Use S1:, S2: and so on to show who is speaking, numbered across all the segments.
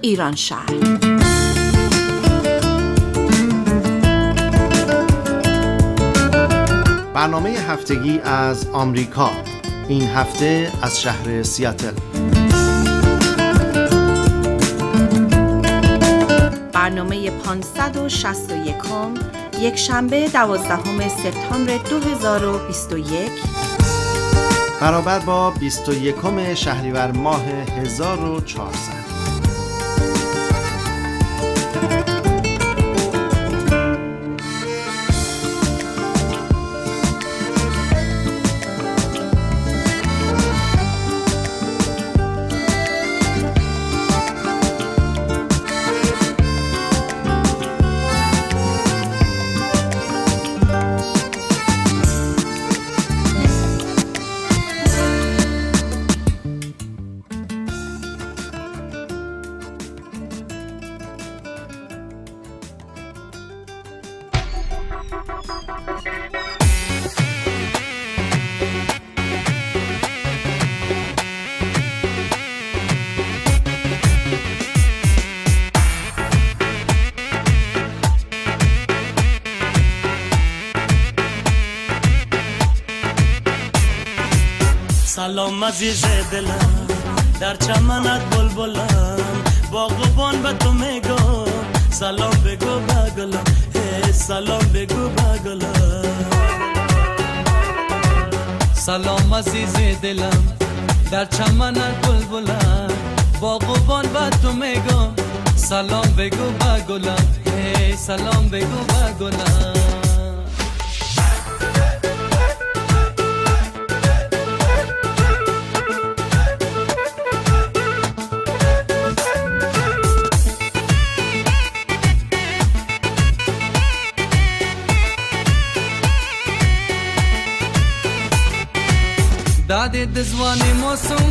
S1: ایران شهر.
S2: برنامه هفتگی از آمریکا. این هفته از شهر سیاتل.
S1: برنامه 561 یک شنبه 12 سپتامبر 2021
S2: برابر با 21 شهریور ماه 1400
S3: سلام عزیز دلم در چمنت بلبلم باغبان به تو میگو سلام بگو بگلم سلام بگو بگلم.
S4: سلام عزیز دلم در چمنت بلبلم باغبان به تو میگو سلام بگو بگلم سلام بگو بگلم. د ځواني موسم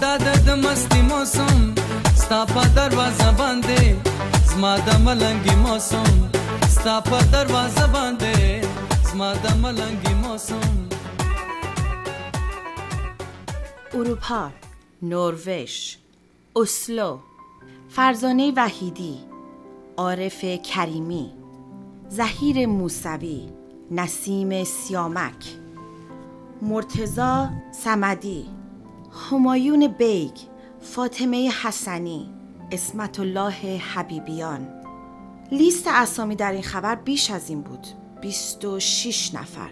S4: داد د مستی موسم. ستا په دروازه باندې زما د ملنګي موسم. ستا په دروازه باندې زما د ملنګي موسم.
S1: اروپا نروژ اسلو فرزانه وحیدی عارف کریمی زهیر موسوی نسیم سیامک. مرتزا سمدی همایون بیگ فاطمه حسنی اسمت الله حبیبیان. لیست اسامی در این خبر بیش از این بود 26 نفر.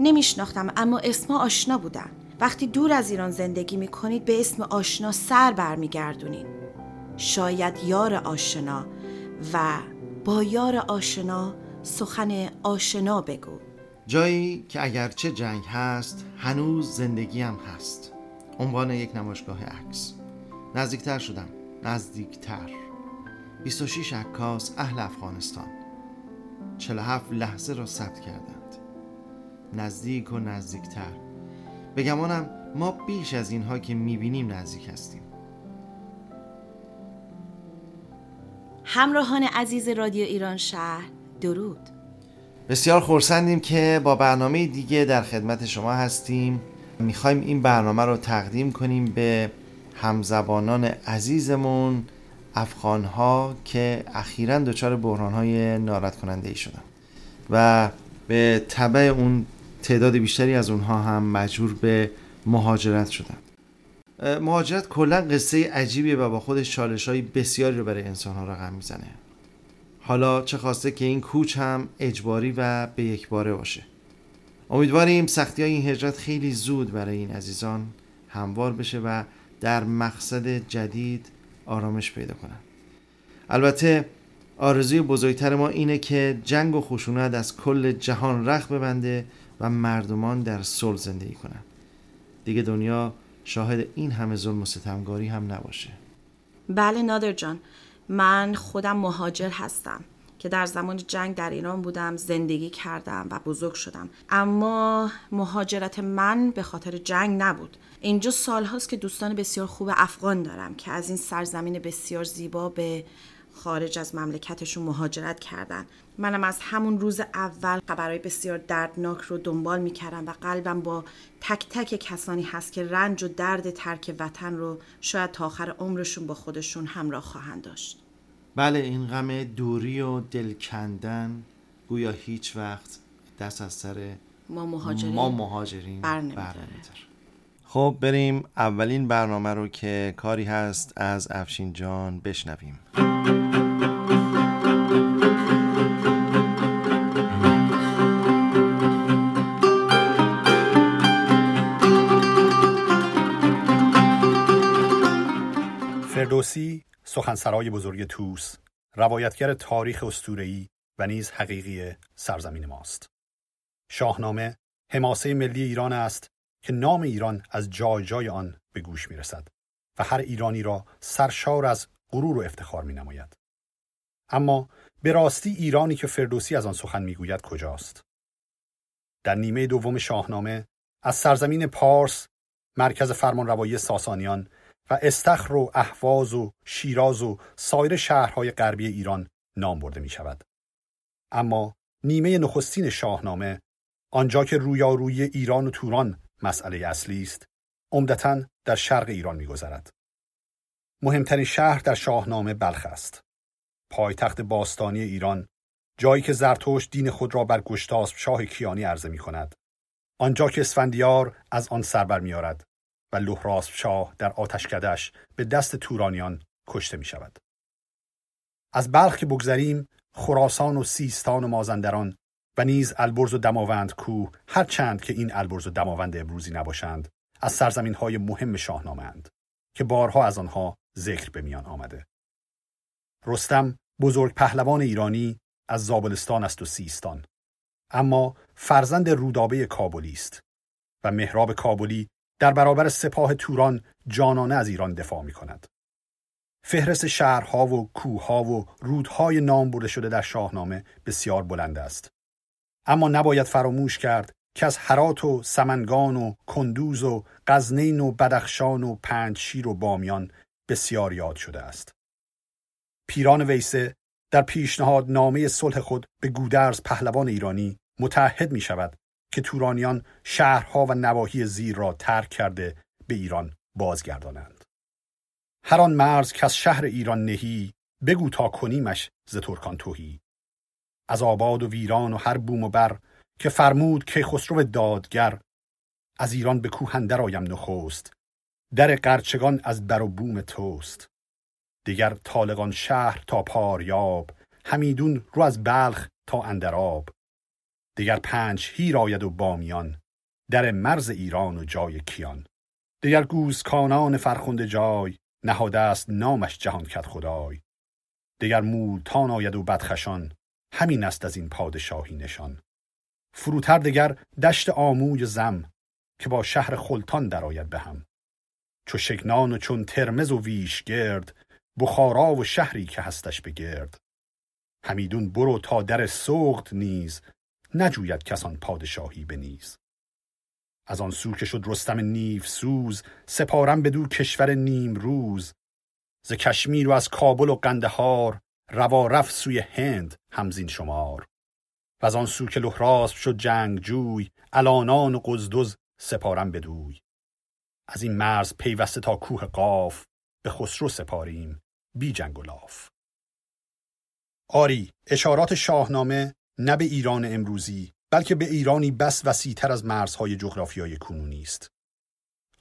S1: نمیشناختم اما اسما آشنا بودن. وقتی دور از ایران زندگی می کنید به اسم آشنا سر برمیگردونید. شاید یار آشنا و با یار آشنا سخن آشنا بگو.
S2: جایی که اگرچه جنگ هست هنوز زندگی هم هست. عنوان یک نمایشگاه عکس. نزدیکتر شدم. نزدیکتر. 26 عکاس اهل افغانستان. 47 لحظه را ثبت کردند. نزدیک و نزدیکتر. به گمانم ما بیش از اینها که می‌بینیم نزدیک هستیم.
S1: همراهان عزیز رادیو ایران شهر درود.
S2: بسیار خورسندیم که با برنامه دیگه در خدمت شما هستیم. می‌خوایم این برنامه رو تقدیم کنیم به همزبانان عزیزمون افغانها که اخیرا دچار بحرانهای نارد کننده ای شدن. و به طبع اون تعداد بیشتری از اونها هم مجبور به مهاجرت شدن. مهاجرت کلا قصه عجیبیه و با خودش چالش های بسیاری رو برای انسان ها رقم می‌زنه. حالا چه خواسته که این کوچ هم اجباری و به یک باره باشه. امیدواریم سختی های این هجرت خیلی زود برای این عزیزان هموار بشه و در مقصد جدید آرامش پیدا کنن. البته آرزوی بزرگتر ما اینه که جنگ و خشونت از کل جهان رخ ببنده و مردمان در صلح زندگی کنن. دیگه دنیا شاهد این همه ظلم و ستمگاری هم نباشه.
S1: بله نادر جان. من خودم مهاجر هستم که در زمان جنگ در ایران بودم زندگی کردم و بزرگ شدم. اما مهاجرت من به خاطر جنگ نبود. اینجا سال هاست که دوستان بسیار خوب افغان دارم که از این سرزمین بسیار زیبا به خارج از مملکتشون مهاجرت کردن. منم از همون روز اول خبرهای بسیار دردناک رو دنبال می‌کردم و قلبم با تک تک کسانی هست که رنج و درد ترک وطن رو شاید تا آخر عمرشون با خودشون همراه خواهند داشت.
S2: بله این غم دوری و دل کندن گویا هیچ وقت دست از سر
S1: ما مهاجرین,
S2: ما مهاجرین
S1: بر.
S2: خب بریم اولین برنامه رو که کاری هست از افشین جان بشنویم.
S5: فردوسی سخنسرای بزرگ توس روایتگر تاریخ اسطوره‌ای و نیز حقیقی سرزمین ماست شاهنامه حماسه ملی ایران است که نام ایران از جای جای آن به گوش می رسد و هر ایرانی را سرشار از غرور و افتخار می نماید. اما به راستی ایرانی که فردوسی از آن سخن می گوید کجاست؟ در نیمه دوم شاهنامه از سرزمین پارس مرکز فرمانروایی ساسانیان و استخر و احواز و شیراز و سایر شهرهای غربی ایران نام برده می شود. اما نیمه نخستین شاهنامه آنجا که رویارویی ایران و توران مسئله اصلی است عمدتا در شرق ایران میگذرد. مهمترین شهر در شاهنامه بلخ است. پایتخت باستانی ایران جایی که زرتشت دین خود را بر گشتاسب شاه کیانی عرضه می کند آنجا که اسفندیار از آن سر میارد و لحراسب شاه در آتشکدش به دست تورانیان کشته می شود. از بلخ که بگذریم خراسان و سیستان و مازندران و نیز البرز و دماوند کوه هر چند که این البرز و دماوند امروزی نباشند از سرزمین های مهم شاهنامه اند که بارها از آنها ذکر به میان آمده رستم بزرگ پهلوان ایرانی از زابلستان است و سیستان اما فرزند رودابه کابلی است و مهراب کابلی در برابر سپاه توران جانانه از ایران دفاع می کند. فهرست شهرها و کوهها و رودهای نام برده شده در شاهنامه بسیار بلند است. اما نباید فراموش کرد که از حرات و سمنگان و کندوز و غزنین و بدخشان و پنجشیر و بامیان بسیار یاد شده است. پیران ویسه در پیشنهاد نامه صلح خود به گودرز پهلوان ایرانی متحد می شود که تورانیان شهرها و نواحی زیر را ترک کرده به ایران بازگردانند. هر آن مرز که از شهر ایران نهی بگو تا کنیمش ز ترکان توهی از آباد و ویران و هر بوم و بر که فرمود که خسرو دادگر از ایران به کوهندر آیم نخست. در قرچگان از بر و بوم توست. دیگر طالقان شهر تا پاریاب همیدون رو از بلخ تا اندراب. دیگر پنج هیر آید و بامیان در مرز ایران و جای کیان. دیگر گوزکانان فرخنده جای نهاده است نامش جهان کد خدای. دیگر مولتان آید و بدخشان همین است از این پادشاهی نشان. فروتر دگر دشت آموی زم که با شهر خلطان درآید به هم. چو شکنان و چون ترمز و ویشگرد بخارا و شهری که هستش به گرد. همیدون برو تا در سوخت نیز نجوید کسان پادشاهی بنیز. از آن سو که شد رستم نیف سوز سپارم بدو کشور نیم روز. ز کشمیر و از کابل و قندهار روا رفت سوی هند همزین شمار. و از آن سو که لحراسب شد جنگجوی الانان و قزدز سپارم بدوی. از این مرز پیوسته تا کوه قاف به خسرو سپاریم بی جنگ و لاف. آری اشارات شاهنامه نه به ایران امروزی بلکه به ایرانی بس وسیعتر از مرزهای جغرافیایی کنونی است.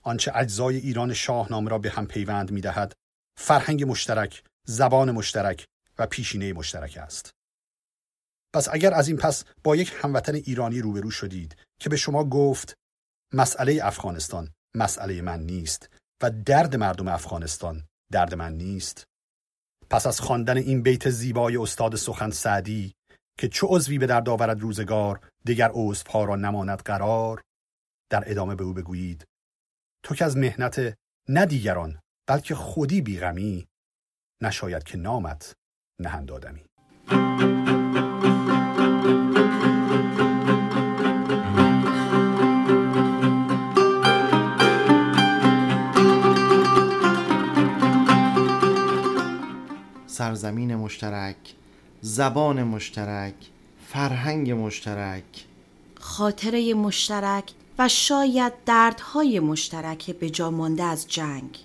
S5: آنچه اجزای ایران شاهنامه را به هم پیوند می‌دهد فرهنگ مشترک زبان مشترک و پیشینه مشترک است. پس اگر از این پس با یک هموطن ایرانی روبرو شدید که به شما گفت مسئله افغانستان مسئله من نیست و درد مردم افغانستان درد من نیست. پس از خواندن این بیت زیبای استاد سخن سعدی که چه عضوی به درد آورد روزگار دیگر عضوها را نماند قرار. در ادامه به او بگویید تو که از مهنت نه دیگران بلکه خودی بیغمی نشاید که نامت نهند آدمی.
S2: سرزمین مشترک زبان مشترک فرهنگ مشترک.
S1: خاطره مشترک و شاید دردهای مشترک به جا مانده از جنگ.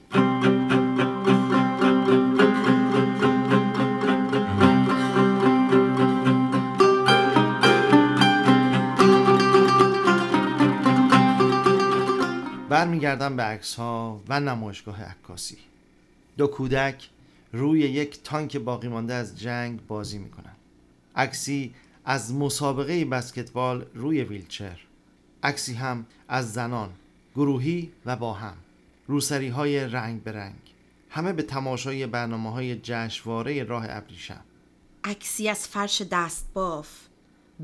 S2: برمیگردم به عکس ها و نمایشگاه عکاسی. دو کودک روی یک تانک باقی مانده از جنگ بازی می‌کنن. عکسی از مسابقه بسکتبال روی ویلچر. عکسی هم از زنان گروهی و با هم. روسری های رنگ به رنگ. همه به تماشای برنامه های جشنواره راه ابریشم.
S1: عکسی از فرش دستباف.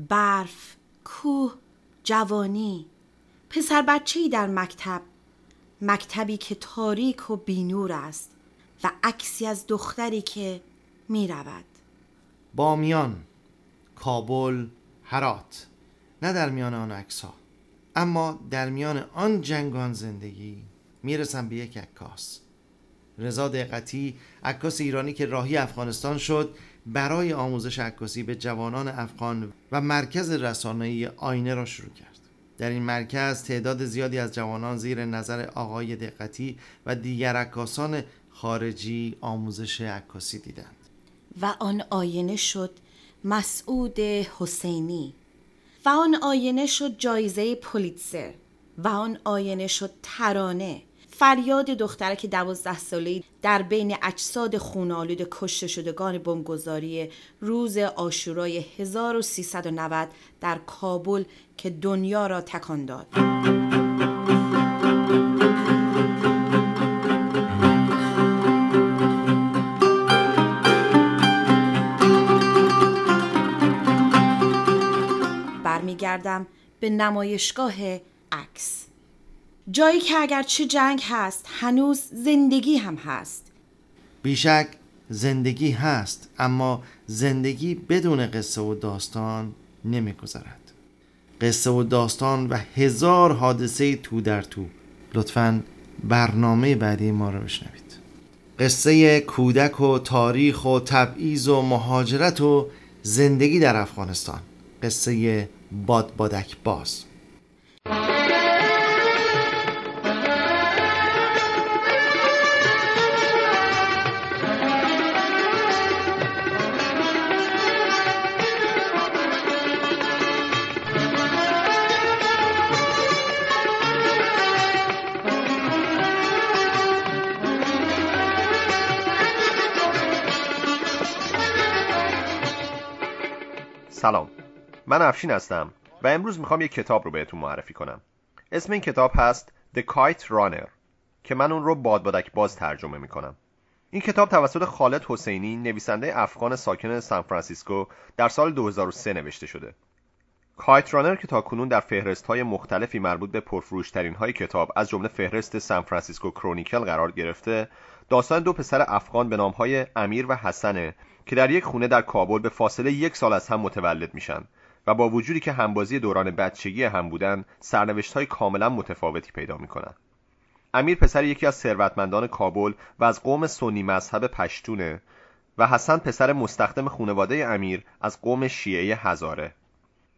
S1: برف کوه جوانی. پسر بچه در مکتب. مکتبی که تاریک و بینور است. و عکسی از دختری که می رود
S2: بامیان کابل هرات. نه در میان آن عکس ها اما در میان آن جنگان زندگی می‌رسم به یک عکاس. رضا دقتی عکاس ایرانی که راهی افغانستان شد برای آموزش عکاسی به جوانان افغان و مرکز رسانه‌ای آینه را شروع کرد. در این مرکز تعداد زیادی از جوانان زیر نظر آقای دقتی و دیگر عکاسان خارجی آموزش عکاسی دیدند
S1: و آن آینه شد مسعود حسینی. و آن آینه شد جایزه پولیتسر. و آن آینه شد ترانه. فریاد دختره که دوازده ساله در بین اجساد خونالود کشته شدگان بمبگذاری روز آشورای 1390 در کابل که دنیا را تکان داد. برمیگردم به نمایشگاه عکس. جایی که اگرچه جنگ هست هنوز زندگی هم هست.
S2: بیشک زندگی هست اما زندگی بدون قصه و داستان نمیگذرد. قصه و داستان و هزار حادثه تو در تو. لطفا برنامه بعدی ما رو بشنوید. قصه کودک و تاریخ و تبعیض و مهاجرت و زندگی در افغانستان. قصه باد بادک باز.
S6: سلام. من افشین هستم و امروز می‌خوام یک کتاب رو بهتون معرفی کنم. اسم این کتاب هست The Kite Runner که من اون رو بادبادک باز ترجمه می‌کنم. این کتاب توسط خالد حسینی نویسنده افغان ساکن سان فرانسیسکو در سال 2003 نوشته شده. Kite Runner که تاکنون در فهرست های مختلفی مربوط به پرفروشترین های کتاب از جمله فهرست سان فرانسیسکو کرونیکل قرار گرفته داستان دو پسر افغان به های امیر و حسنه که در یک خونه در کابل به فاصله یک سال از هم متولد میشن. و با وجودی که همبازی دوران بچگی هم بودن سرنوشت های کاملا متفاوتی پیدا می‌کنن. امیر پسر یکی از ثروتمندان کابل و از قوم سنی مذهب پشتونه و حسن پسر مستخدم خانواده امیر از قوم شیعه هزاره.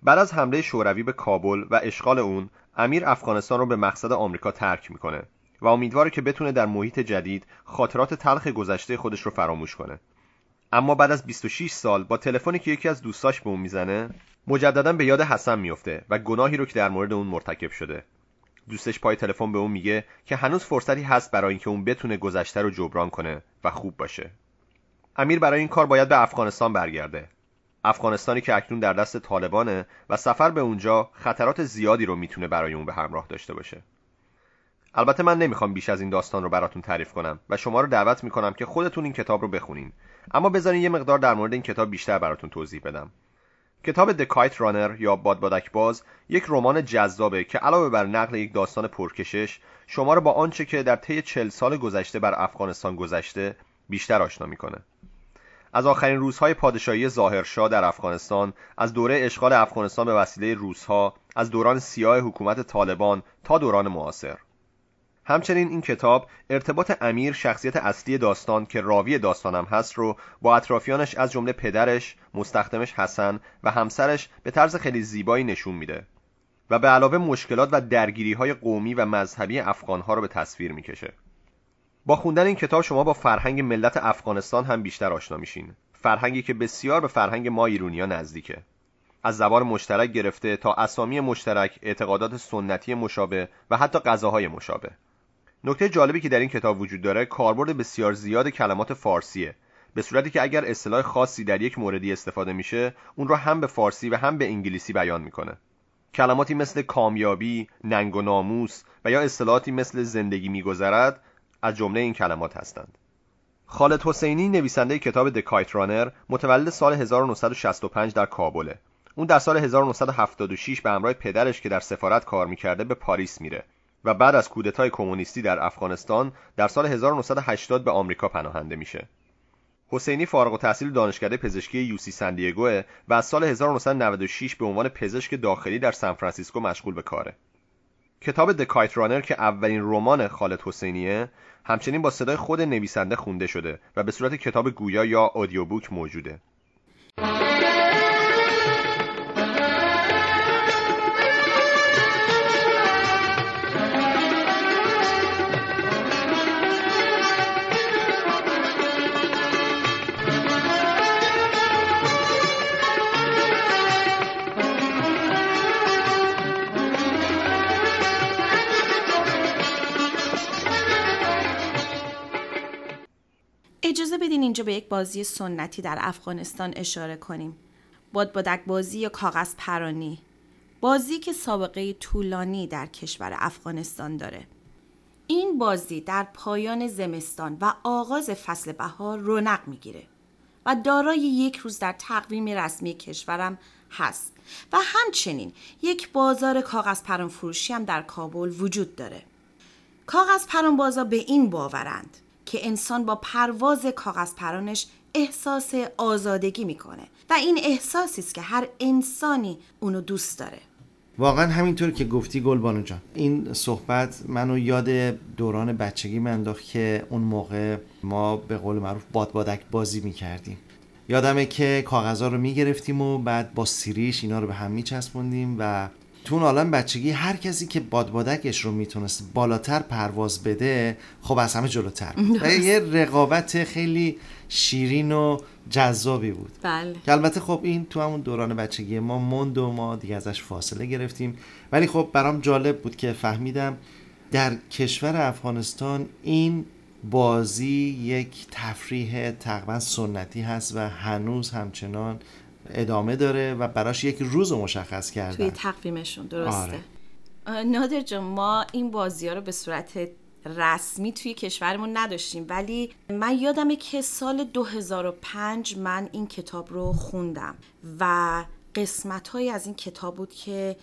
S6: بعد از حمله شوروی به کابل و اشغال اون امیر افغانستان رو به مقصد آمریکا ترک می‌کنه و امیدواره که بتونه در محیط جدید خاطرات تلخ گذشته خودش رو فراموش کنه. اما بعد از 26 سال با تلفنی که یکی از دوستاش به اون می‌زنه مجددا به یاد حسن میفته و گناهی رو که در مورد اون مرتکب شده. دوستش پای تلفن به اون میگه که هنوز فرصتی هست برای اینکه اون بتونه گذشته رو جبران کنه و خوب باشه. امیر برای این کار باید به افغانستان برگرده. افغانستانی که اکنون در دست طالبانه و سفر به اونجا خطرات زیادی رو می‌تونه برای اون به همراه داشته باشه. البته من نمی‌خوام بیش از این داستان رو براتون تعریف کنم و شما رو دعوت می‌کنم که خودتون این کتاب رو بخونین. اما بذارین یه مقدار در مورد این کتاب بیشتر براتون توضیح بدم. کتاب Kite Runner یا بادبادک باز یک رمان جذابه که علاوه بر نقل یک داستان پرکشش شما رو با آنچه که در طی چل سال گذشته بر افغانستان گذشته بیشتر آشنا می‌کنه. از آخرین روزهای پادشاهی ظاهرشاه در افغانستان از دوره اشغال افغانستان به وسیله روسها از دوران سیاه حکومت طالبان تا دوران معاصر. همچنین این کتاب ارتباط امیر شخصیت اصلی داستان که راوی داستانم هست رو با اطرافیانش از جمله پدرش، مستخدمش حسن و همسرش به طرز خیلی زیبایی نشون میده و به علاوه مشکلات و درگیری های قومی و مذهبی افغان ها رو به تصویر می‌کشه. با خوندن این کتاب شما با فرهنگ ملت افغانستان هم بیشتر آشنا میشین. فرهنگی که بسیار به فرهنگ ما ایرونیا نزدیکه. از زبان مشترک گرفته تا اسامی مشترک، اعتقادات سنتی مشابه و حتی غذاهای مشابه. نکته جالبی که در این کتاب وجود داره کاربرد بسیار زیاد کلمات فارسیه به صورتی که اگر اصطلاح خاصی در یک موردی استفاده میشه اون رو هم به فارسی و هم به انگلیسی بیان می‌کنه کلماتی مثل کامیابی، ننگ و ناموس و یا اصطلاحاتی مثل زندگی میگذرد از جمله این کلمات هستند. خالد حسینی نویسنده کتاب دکایت رانر متولد سال 1965 در کابله. اون در سال 1976 به همراه پدرش که در سفارت کار می‌کرده به پاریس میره و بعد از کودتای کمونیستی در افغانستان در سال 1980 به آمریکا پناهنده میشه. حسینی فارغ و تحصیل دانشکده پزشکی یوسی سندیگو و از سال 1996 به عنوان پزشک داخلی در سان فرانسیسکو مشغول به کاره. کتاب دکایت رانر که اولین رمان خالد حسینیه همچنین با صدای خود نویسنده خونده شده و به صورت کتاب گویا یا بوک موجوده.
S1: اینجا به یک بازی سنتی در افغانستان اشاره کنیم. بادبادک بازی یا کاغذ پرانی. بازی که سابقه طولانی در کشور افغانستان داره. این بازی در پایان زمستان و آغاز فصل بهار رونق می‌گیره و دارای یک روز در تقویم رسمی کشورم هست و همچنین یک بازار کاغذ پران فروشی هم در کابل وجود داره. کاغذ پران بازار به این باورند که انسان با پرواز کاغذ پرانش احساس آزادگی می‌کنه و این احساسی است که هر انسانی اونو دوست داره.
S2: واقعا همینطور که گفتی گلبانو جان این صحبت منو یاد دوران بچگی من انداخت که اون موقع ما به قول معروف بادبادک بازی می‌کردیم. یادمه که کاغذها رو می‌گرفتیم و بعد با سیریش اینا رو به هم میچسبوندیم و تو اون عالم بچگی هر کسی که بادبادکش رو می‌تونست بالاتر پرواز بده خب از همه جلوتر و یه رقابت خیلی شیرین و جذابی بود.
S1: بله.
S2: که البته خب این تو همون دوران بچگی ما موند و ما دیگه ازش فاصله گرفتیم. ولی خب برام جالب بود که فهمیدم در کشور افغانستان این بازی یک تفریح تقریبا سنتی هست و هنوز همچنان ادامه داره و براش یک روز رو مشخص کردن
S1: توی تقویمشون درسته آره. نادر جان ما این بازی ها رو به صورت رسمی توی کشورمون نداشتیم ولی من یادمه که سال 2005 من این کتاب رو خوندم و قسمت های از این کتاب بود که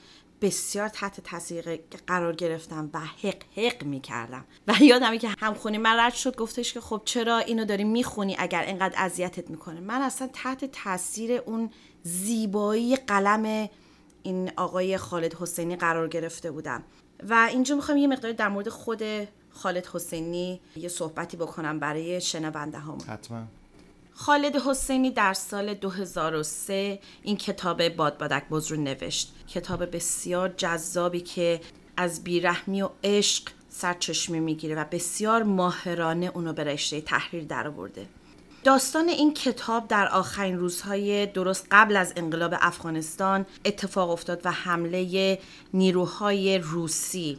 S1: بسیار تحت تاثیر قرار گرفتم و حق حق می‌کردم. و یادمه که همخونی من رد شد گفتش که خب چرا اینو داری می‌خونی اگر اینقدر اذیتت می‌کنه؟ من اصلا تحت تاثیر اون زیبایی قلم این آقای خالد حسینی قرار گرفته بودم. و اینجا می‌خوام یه مقدار در مورد خود خالد حسینی یه صحبتی بکنم برای شنونده هم
S2: حتما.
S1: خالد حسینی در سال 2003 این کتاب بادبادک باز رو نوشت کتاب بسیار جذابی که از بیرحمی و عشق سرچشمه می‌گیره و بسیار ماهرانه اونو به رشته تحریر درآورده. داستان این کتاب در آخرین روزهای درست قبل از انقلاب افغانستان اتفاق افتاد و حمله نیروهای روسی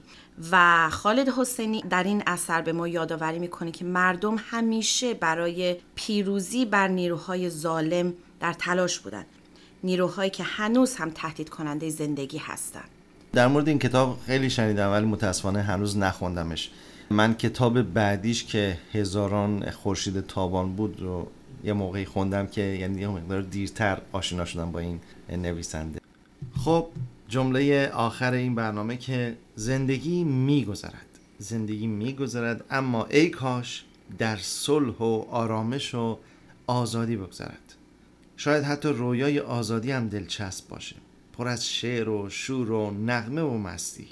S1: و خالد حسینی در این اثر به ما یادآوری می‌کنه که مردم همیشه برای پیروزی بر نیروهای ظالم در تلاش بودند. نیروهایی که هنوز هم تهدید کننده زندگی هستند.
S2: در مورد این کتاب خیلی شنیدم ولی متاسفانه هنوز نخوندمش. من کتاب بعدیش که هزاران خورشید تابان بود رو یه موقعی خوندم که یعنی یه مقدار دیرتر آشنا شدم با این نویسنده. خب جمله آخر این برنامه که زندگی میگذرد. زندگی میگذرد اما ای کاش در صلح و آرامش و آزادی بگذرد. شاید حتی رویای آزادی هم دلچسب باشه. پر از شعر و شور و نغمه و مستی.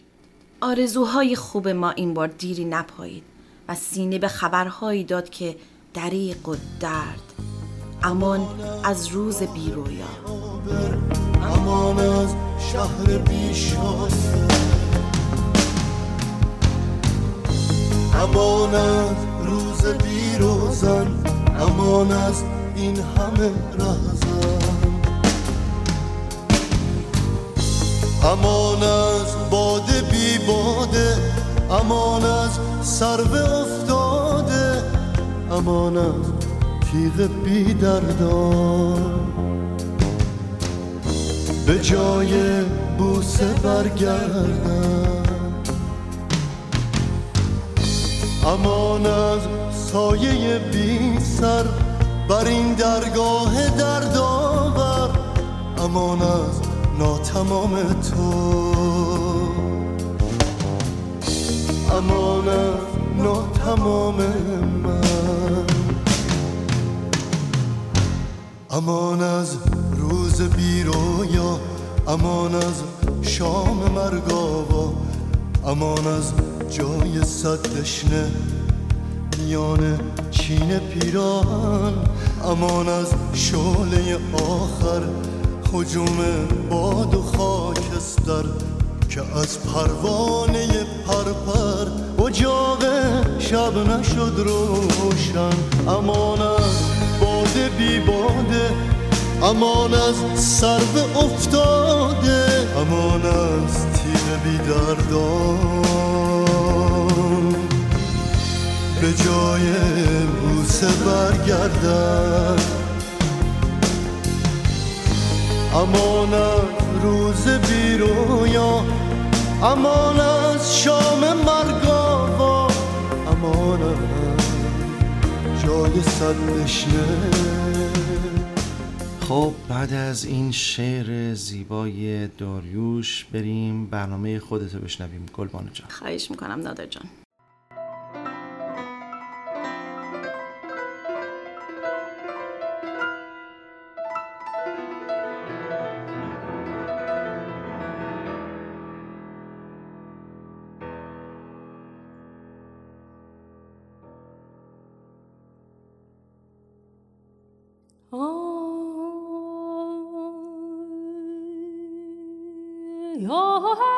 S1: آرزوهای خوب ما این بار دیری نپایید و سینه به خبرهایی داد که دریق و درد امان از روز بیرویا
S7: امان از شهر بیشان امان از روز بیروزن امان از این همه رهزن. امان از باده بی باده. امان از سرو افتاده. امان از تیغ بی دردان. به جای بوسه برگردن امان از سایه بی سر بر این درگاه دردآور. امان از ناتمام تو. امان از ناتمام من. امان از روز بیرویا امان از شام مرگاوا امان از جای صد دشنه میان چین پیران امان از شعله آخر حجوم باد و خاکستر که از پروانه پرپر اجاق شب نشد روشن امان از باده بی باده امان از سرو افتاده امان از تیغ بی دردان. به جای بوسه برگردن امان از روز بیرویا امان از شام مرگاوا امان از جای صد نشنه.
S2: خب بعد از این شعر زیبای داریوش بریم برنامه خودتو بشنویم گلبانو جان.
S1: خواهش می‌کنم نادر جان. Oh, oh.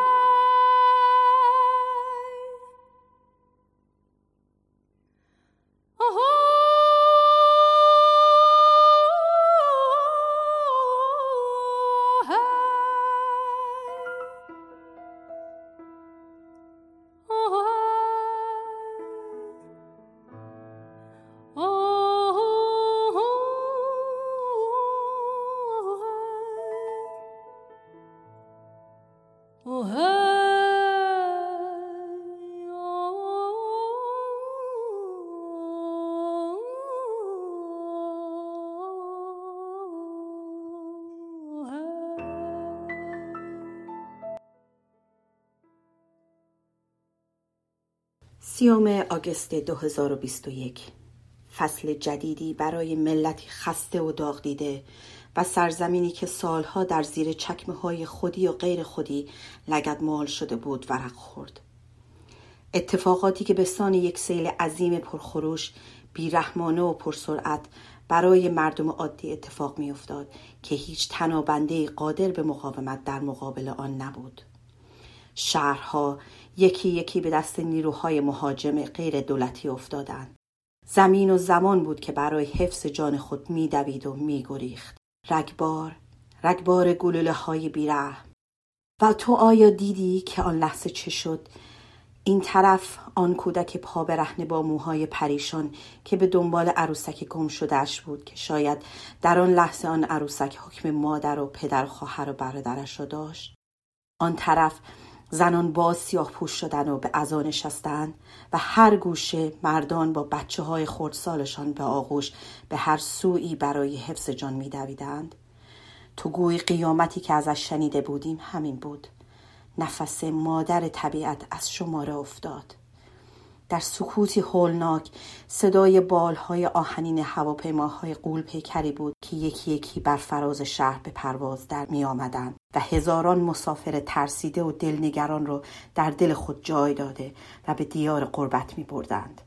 S1: سیوم آگست 2021 فصل جدیدی برای ملتی خسته و داغ دیده و سرزمینی که سالها در زیر چکمه های خودی و غیر خودی لگد مال شده بود ورق خورد. اتفاقاتی که به سان یک سیل عظیم پرخروش بیرحمانه و پرسرعت برای مردم عادی اتفاق میافتاد که هیچ تنابنده قادر به مقاومت در مقابل آن نبود. شهرها یکی یکی به دست نیروهای مهاجم غیر دولتی افتادند. زمین و زمان بود که برای حفظ جان خود میدوید و میگریخت. رگبار، رگبار گلوله های بیرحم. و تو آیا دیدی که آن لحظه چه شد؟ این طرف آن کودک پا برهنه با موهای پریشان که به دنبال عروسک گم شدهش بود که شاید در آن لحظه آن عروسک حکم مادر و پدر و خواهر و برادرش را داشت آن طرف زنان باز سیاه پوش شدن و به ازا نشستند و هر گوشه مردان با بچه های خردسالشان به آغوش به هر سوی برای حفظ جان میدویدند. تو گوی قیامتی که ازش شنیده بودیم همین بود. نفس مادر طبیعت از شماره افتاد. در سکوتی هولناک صدای بالهای آهنین هواپیماهای قول پیکری بود که یکی یکی بر فراز شهر به پرواز در می آمدن و هزاران مسافر ترسیده و دلنگران را در دل خود جای داده و به دیار قربت می بردند.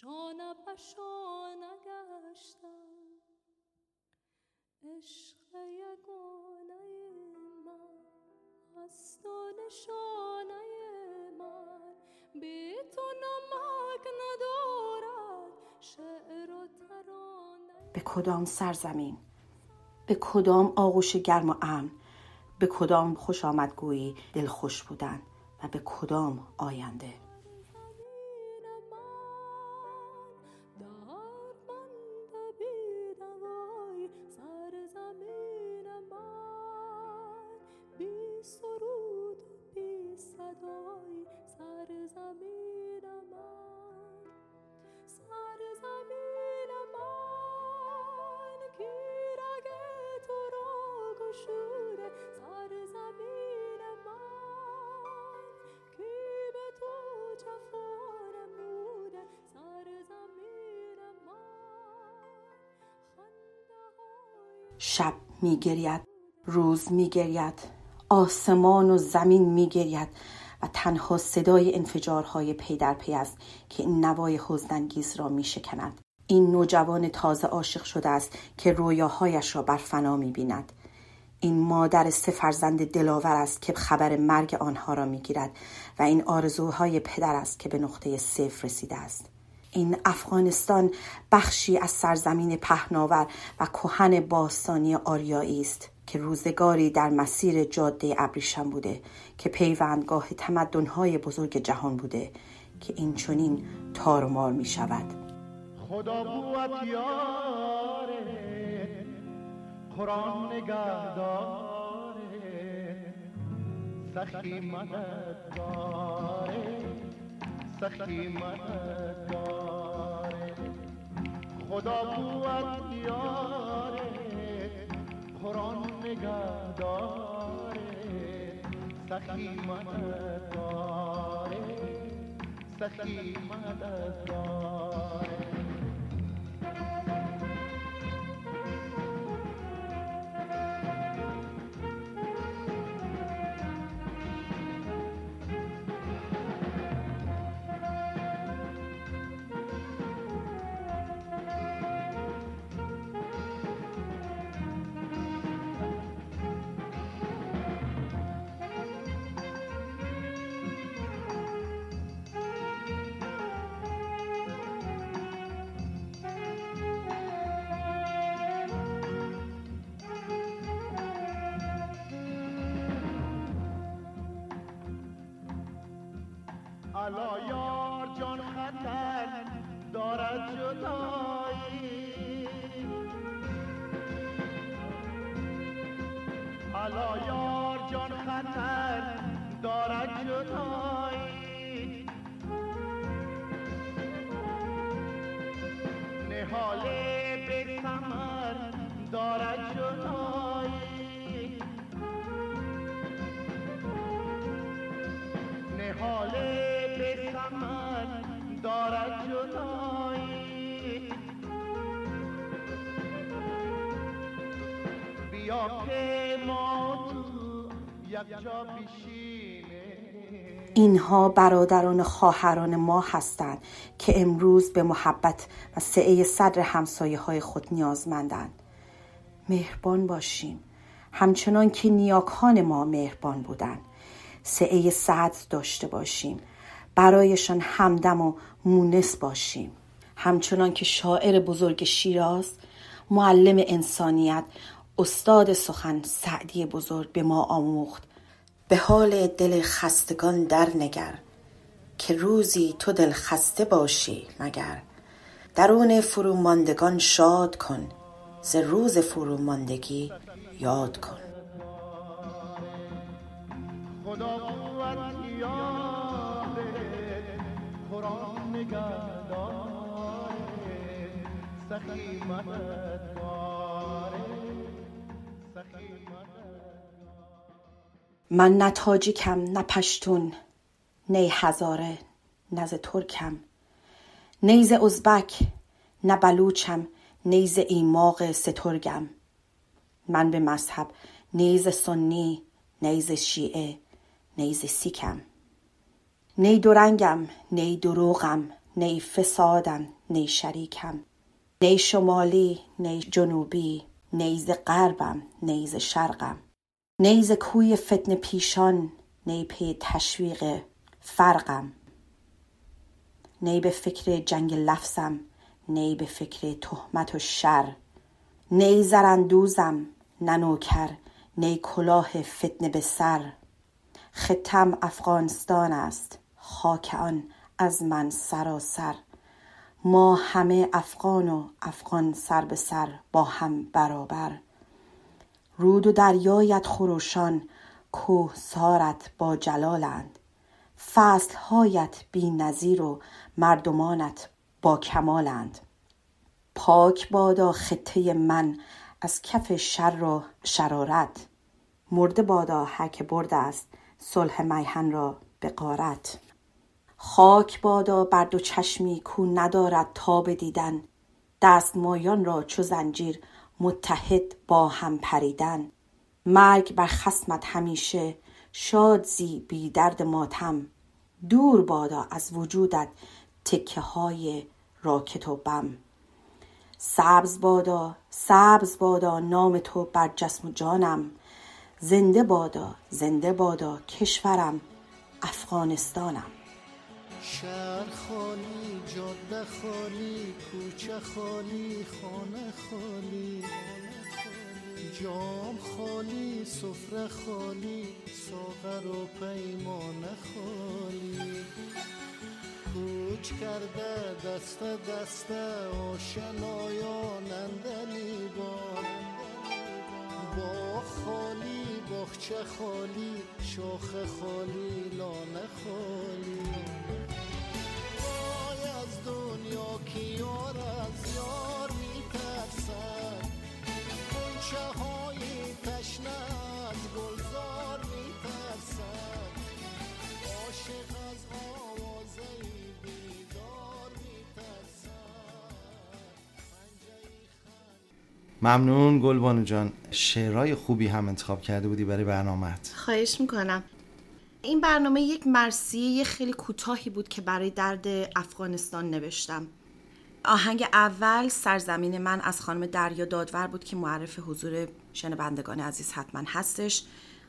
S8: شانه شانه گشتم. عشق یگانه من هستان شانه من. بی تو نمک ندارد شعر و ترانه.
S1: به کدام سرزمین؟ به کدام آغوش گرم و امن؟ به کدام خوش آمدگویی دل خوش بودن و به کدام آینده؟ میگرید روز میگرید آسمان و زمین میگرید و تنها صدای انفجارهای پی در پی است که این نوای حزنانگیز را میشکند. این نوجوان تازه عاشق شده است که رویاهایش را بر فنا می‌بیند. این مادر سه فرزند دلاور است که خبر مرگ آنها را می‌گیرد و این آرزوهای پدر است که به نقطه صفر رسیده است. این افغانستان بخشی از سرزمین پهناور و کهن باستانی آریایی است که روزگاری در مسیر جاده ابریشم بوده که پیوندگاه تمدنهای بزرگ جهان بوده که این چونین تار و مار می شود
S9: خدا بود یاره قرآن نگهداره سخی مددگاره سخی مددگاره خدا بود یاره قرآن نگهداره سخی مددگاره سخی مددگاره. الا نهال به دارد جدایی نهال دارد جدایی بیا که ما تو یک جا
S1: اینها برادران خواهران ما هستند که امروز به محبت و سعه صدر همسایه های خود نیازمندند. مهربان باشیم. همچنان که نیاکان ما مهربان بودند. سعه صدر داشته باشیم. برایشان همدم و مونس باشیم. همچنان که شاعر بزرگ شیراز معلم انسانیت استاد سخن سعدی بزرگ به ما آموخت. به حال دل خستگان در نگر که روزی تو دل خسته باشی مگر. درون فروماندگان شاد کن ز روز فروماندگی یاد کن. خدا
S10: نگهداره سخی
S1: من نه تاجیکم نه پشتون نی هزاره نه ز ترکم نی ز ازبک نه بلوچم نی ز ایماق سترگم. من به مذهب نی ز سنی نی ز شیعه نی ز سیکم. نی دورنگم نی دروغم نی فسادم نی شریکم. نی شمالی نی جنوبی نی ز غربم نی ز شرقم. نی ز کوی فتنه پیشان نی پی تشویق فرقم. نی به فکر جنگ لفظم نی به فکر تهمت و شر. نی زراندوزم نه نوکر نی کلاه فتنه به سر. خطم افغانستان است خاک آن از من سراسر. ما همه افغان و افغان سر به سر با هم برابر. رود و دریایت خروشان کوهسارت با جلالند. فصلهایت بی نظیر و مردمانت با کمالند. پاک بادا خطه من از کف شر و شرارت. مرده بادا هر که برده است صلح میهن را به غارت. خاک بادا بر دو چشمی کو ندارد تاب دیدن. دستمایان را چو زنجیر متحد با هم پریدن. مرگ بر خصمت همیشه شاد زی بی درد ماتم. دور بادا از وجودت تکه های راکت و بم. سبز بادا سبز بادا نام تو بر جسم و جانم. زنده بادا زنده بادا کشورم افغانستانم.
S10: شهر خالی جاده خالی کوچه خالی خانه خالی جام خالی سفره خالی ساغر و پیمانه خالی. کوچ کرده دست دست آشنایان اندلی با خالی باغچه خالی شاخ خالی لانه خالی. دنیا که یار از یار میترسد. گلچه های تشنه از گلزار میترسد. عاشق از آوازه بیدار میترسد.
S2: ممنون گلبانو جان. شعرهای خوبی هم انتخاب کرده بودی برای برنامهت.
S1: خواهش می‌کنم. این برنامه یک مرسیه خیلی کوتاهی بود که برای درد افغانستان نوشتم. آهنگ اول سرزمین من از خانم دریا دادور بود که معرف حضور شنوندگان عزیز حتما هستش.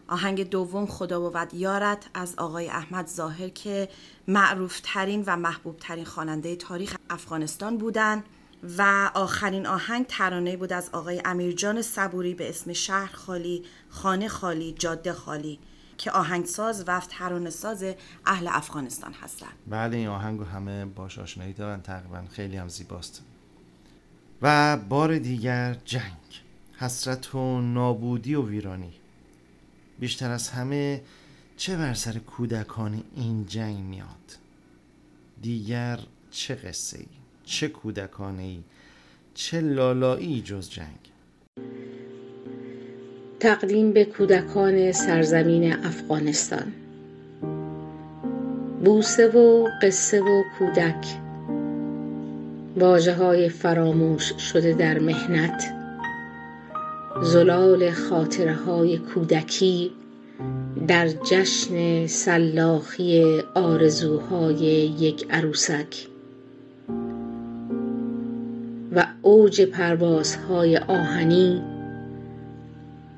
S1: آهنگ دوم خدا بود یارت از آقای احمد ظاهر که معروف ترین و محبوب ترین خواننده تاریخ افغانستان بودن. و آخرین آهنگ ترانه بود از آقای امیرجان صبوری به اسم شهر خالی خانه خالی جاده خالی که آهنگساز و ترانه ساز اهل افغانستان هستند
S2: بله این آهنگو همه باش آشنایی دارن تقریبا خیلی هم زیباست. و بار دیگر جنگ حسرت و نابودی و ویرانی. بیشتر از همه چه بر سر کودکان این جنگ میاد؟ دیگر چه قصه ای چه کودکانه ای چه لالایی جز جنگ؟
S11: تقدیم به کودکان سرزمین افغانستان. بوسه و قصه و کودک. واجه های فراموش شده در مهنت. زلال خاطره های کودکی در جشن سلاخی آرزوهای یک عروسک. و اوج پروازهای آهنی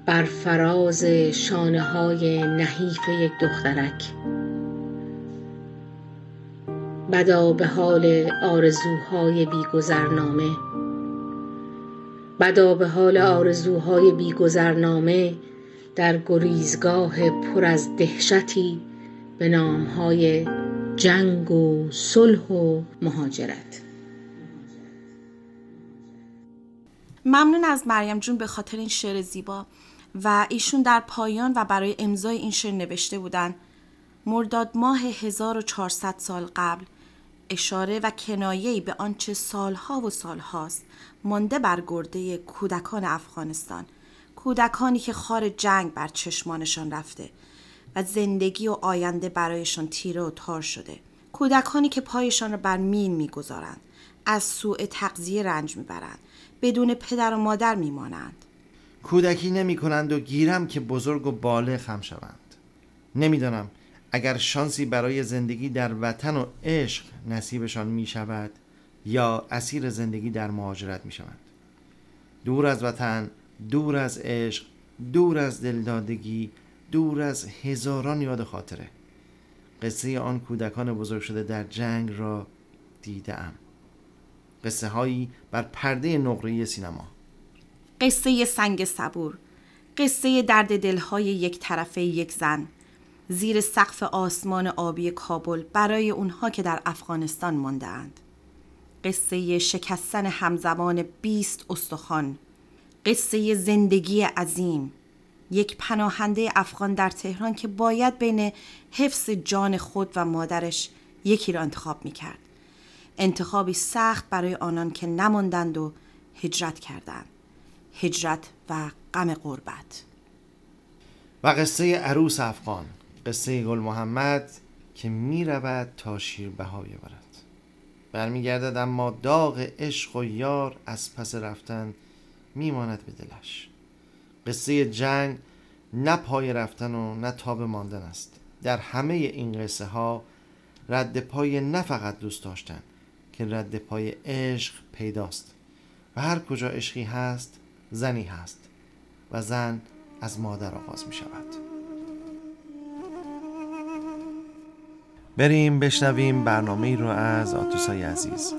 S11: بر فراز شانه های نحیف یک دخترک. بدا به حال آرزوهای بیگذرنامه. بدا به حال آرزوهای بیگذرنامه در گریزگاه پر از دهشتی به نامهای جنگ و صلح و مهاجرت.
S1: ممنون از مریم جون به خاطر این شعر زیبا. و ایشون در پایان و برای امضای این شعر نوشته بودن. مرداد ماه 1400 سال قبل. اشاره و کنایه‌ای به آنچه سالها و سالهاست مانده بر گرده کودکان افغانستان. کودکانی که خار جنگ بر چشمانشان رفته و زندگی و آینده برایشان تیره و تار شده. کودکانی که پایشان را بر مین می‌گذارند از سوء تغذیه رنج می‌برند بدون پدر و مادر میمانند.
S2: کودکی نمی کنند و گیرم که بزرگ و بالغ هم شوند. نمی‌دانم اگر شانسی برای زندگی در وطن و عشق نصیبشان می شود یا اسیر زندگی در مهاجرت می شوند دور از وطن دور از عشق دور از دلدادگی دور از هزاران یاد خاطره. قصه آن کودکان بزرگ شده در جنگ را دیدم قصه هایی بر پرده نقره سینما.
S1: قصه سنگ صبور قصه درد دلهای یک طرفه یک زن زیر سقف آسمان آبی کابل برای اونها که در افغانستان ماندهاند قصه شکستن همزمان 20 استخوان قصه زندگی عظیم یک پناهنده افغان در تهران که باید بین حفظ جان خود و مادرش یکی را انتخاب می کرد. انتخابی سخت برای آنان که نماندند و هجرت کردند. هجرت و غم غربت.
S2: و قصه عروس افغان قصه گل محمد که می رود تا شیر بها برد برمیگردد اما داغ عشق و یار از پس رفتن میماند به دلش. قصه جنگ نه پای رفتن و نه تاب ماندن است. در همه این قصه ها رد پای نه فقط دوست داشتن که رد پای عشق پیداست. و هر کجا عشقی هست زنی هست و زن از مادر آغاز می شود. بریم بشنویم برنامه رو از آتوسای عزیز.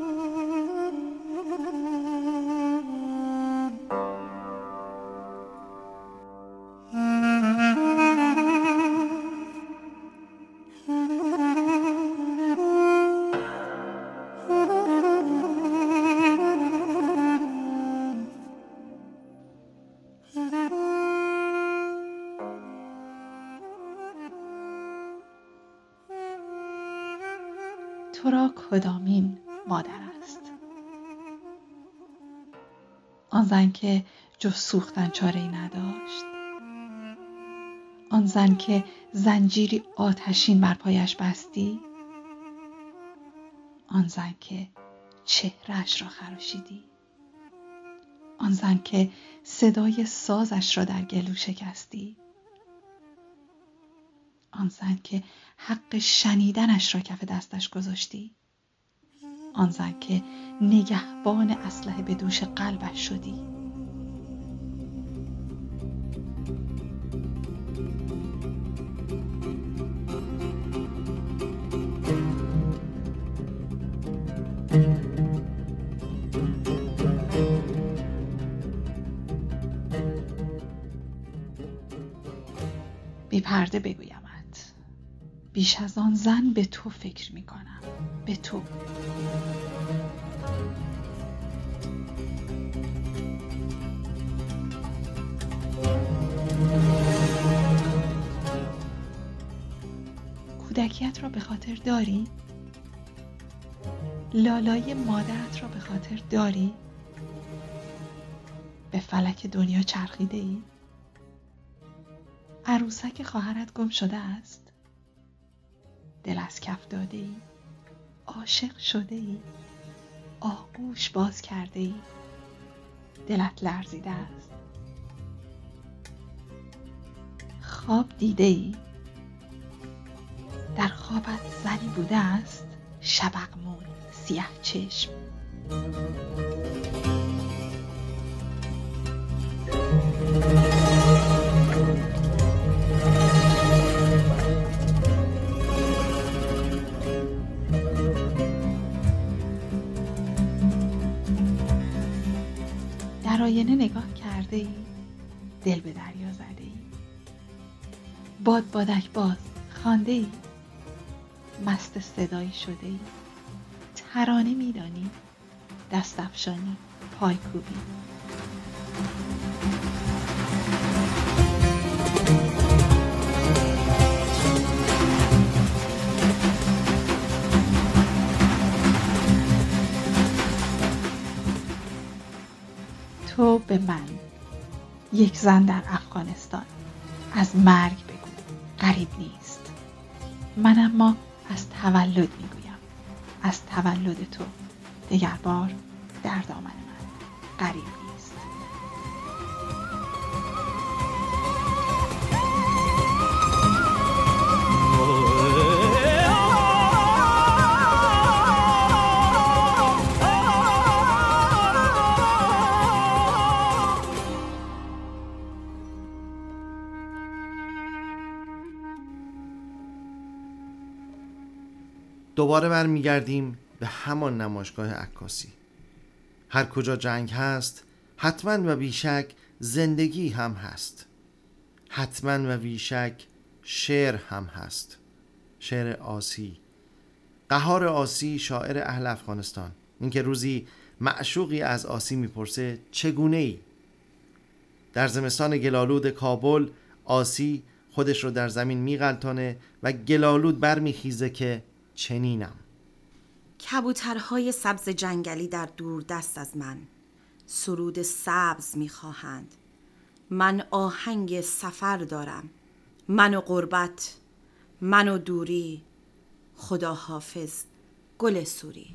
S12: سوختن چاره ای نداشت. آن زن که زنجیری آتشین بر پایش بستی آن زن که چهرش را خراشیدی آن زن که صدای سازش را در گلو شکستی آن زن که حق شنیدنش را کف دستش گذاشتی آن زن که نگهبان اسلحه به دوش قلبش شدی. پرده بگویمت بیش از آن زن به تو فکر می کنم به تو کودکیت را به خاطر داری؟ لالای مادرت را به خاطر داری؟ به فلک دنیا چرخیده ای؟ عروسک خواهرت گم شده است؟ دل از کف داده ای؟ عاشق شده ای؟ آغوش باز کرده ای؟ دلت لرزیده است؟ خواب دیده ای؟ در خوابت زنی بوده است شبقمون سیه چشم آینه نگاه کرده ای؟ دل به دریا زده ای؟ باد بادک باز خانده ای؟ مست صدایی شده ای؟ ترانه میدانی؟ دست افشانی پای کوبی به من. یک زن در افغانستان. از مرگ بگو. غریب نیست. من اما از تولد می‌گویم. از تولد تو. دگر بار در دامن من. غریب.
S2: دوباره برمیگردیم به همان نمایشگاه عکاسی. هر کجا جنگ هست حتما و بیشک زندگی هم هست. حتما و بیشک شعر هم هست. شعر آسی. قهار آسی شاعر اهل افغانستان. اینکه روزی معشوقی از آسی می‌پرسه چگونه ای در زمستان گلالود کابل آسی خودش رو در زمین میغلطانه و گلالود برمیخیزه که چنینم.
S1: کبوترهای سبز جنگلی در دور دست از من. سرود سبز می‌خواهند. من آهنگ سفر دارم. من و غربت من و دوری. خدا حافظ گل سوری.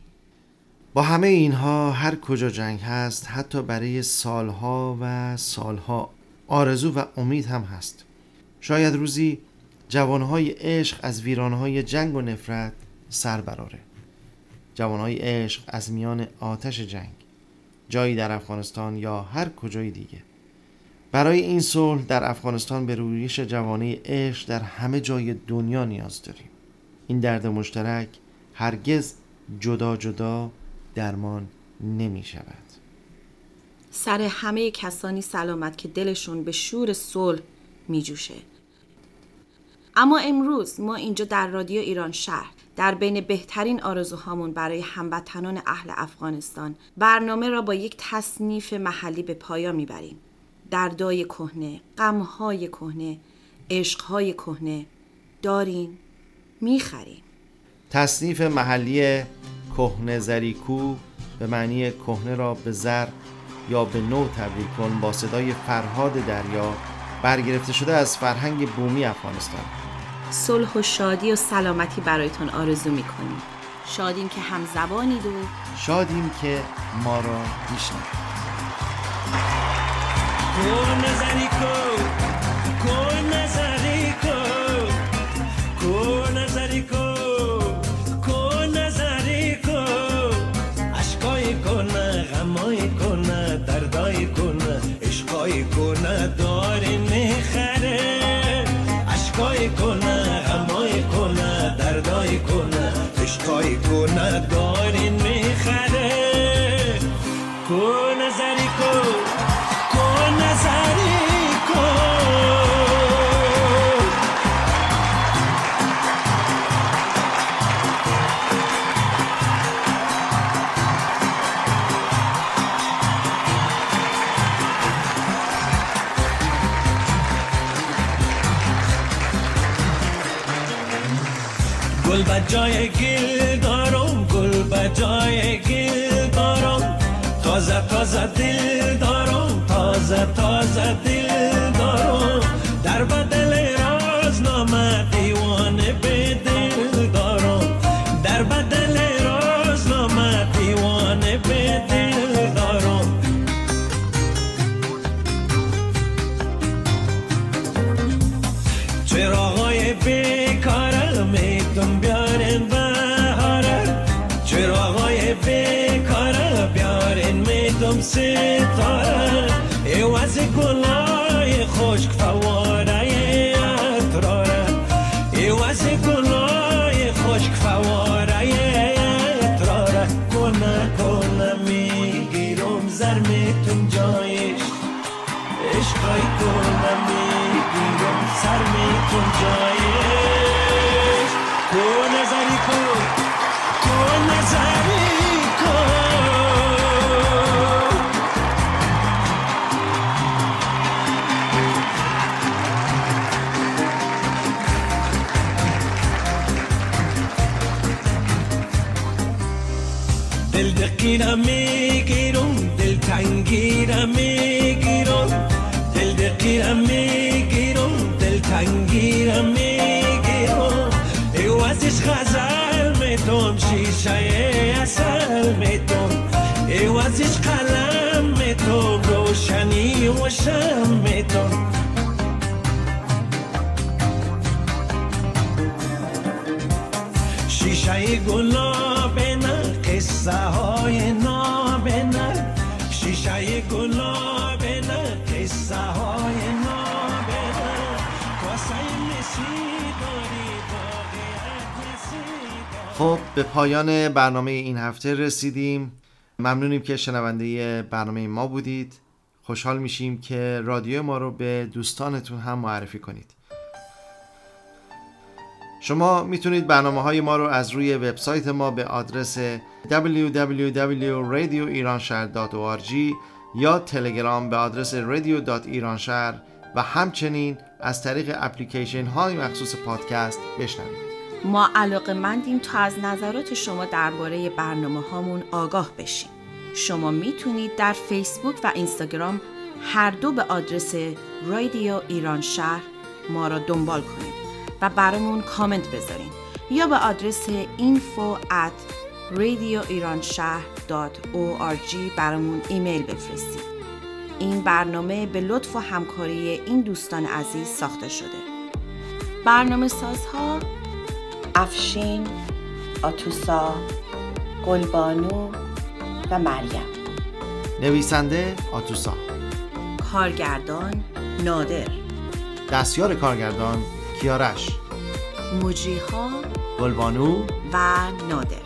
S2: با همه اینها هر کجا جنگ هست حتی برای سالها و سالها آرزو و امید هم هست. شاید روزی جوانهای عشق از ویرانهای جنگ و نفرت سر براره. جوانهای عشق از میان آتش جنگ جایی در افغانستان یا هر کجای دیگه. برای این صلح در افغانستان به رویش جوانه عشق در همه جای دنیا نیاز داریم. این درد مشترک هرگز جدا جدا درمان نمی شود.
S1: سر همه کسانی سلامت که دلشون به شور صلح می جوشه. اما امروز ما اینجا در رادیو ایران شهر در بین بهترین آرزوهامون برای هموطنان اهل افغانستان برنامه را با یک تصنیف محلی به پایان می‌بریم. دردای کهنه، غمهای کهنه، عشقهای کهنه دارین می‌خریم.
S2: تصنیف محلی کهنه زریکو به معنی کهنه را به زر یا به نو تبدیل کن با صدای فرهاد دریا برگرفته شده از فرهنگ بومی افغانستان
S1: صلح و شادی و سلامتی برایتون آرزو می‌کنیم. شادیم که همزبانید و
S2: شادیم که ما را میشنوید
S3: گل بجای گل دارم گل بجای گل دارم. تازه تازه دل دارم تازه تازه دل جایش کن نظری کن کن نظری کن دل دقیقه می‌گیرم دل دلتنگیرم می‌گیرم دل دقیرم می‌گیرم amigo. Eu aziz chazal meton, shishaye asal meton. Eu aziz kalam meton, roshani washam meton. shishaye gulo bena qissa ho
S2: خب به پایان برنامه این هفته رسیدیم. ممنونیم که شنونده برنامه ما بودید. خوشحال میشیم که رادیو ما رو به دوستانتون هم معرفی کنید. شما می‌تونید برنامه های ما رو از روی وبسایت ما به آدرس www.radioiranshahr.org یا تلگرام به آدرس radio.iranshahr و همچنین از طریق اپلیکیشن های مخصوص پادکست بشنوید.
S1: ما علاقه مندیم تا از نظرات شما درباره برنامه هامون آگاه بشیم. شما می‌تونید در فیسبوک و اینستاگرام هر دو به آدرس رادیو ایران شهر ما را دنبال کنید و برامون کامنت بذارین یا به آدرس info at radioiranshahr.org برامون ایمیل بفرستید. این برنامه به لطف و همکاری این دوستان عزیز ساخته شده. برنامه سازها افشین، آتوسا، گلبانو و مریم.
S2: نویسنده آتوسا.
S1: کارگردان نادر.
S2: دستیار کارگردان کیارش.
S1: مجریها
S2: گلبانو
S1: و نادر.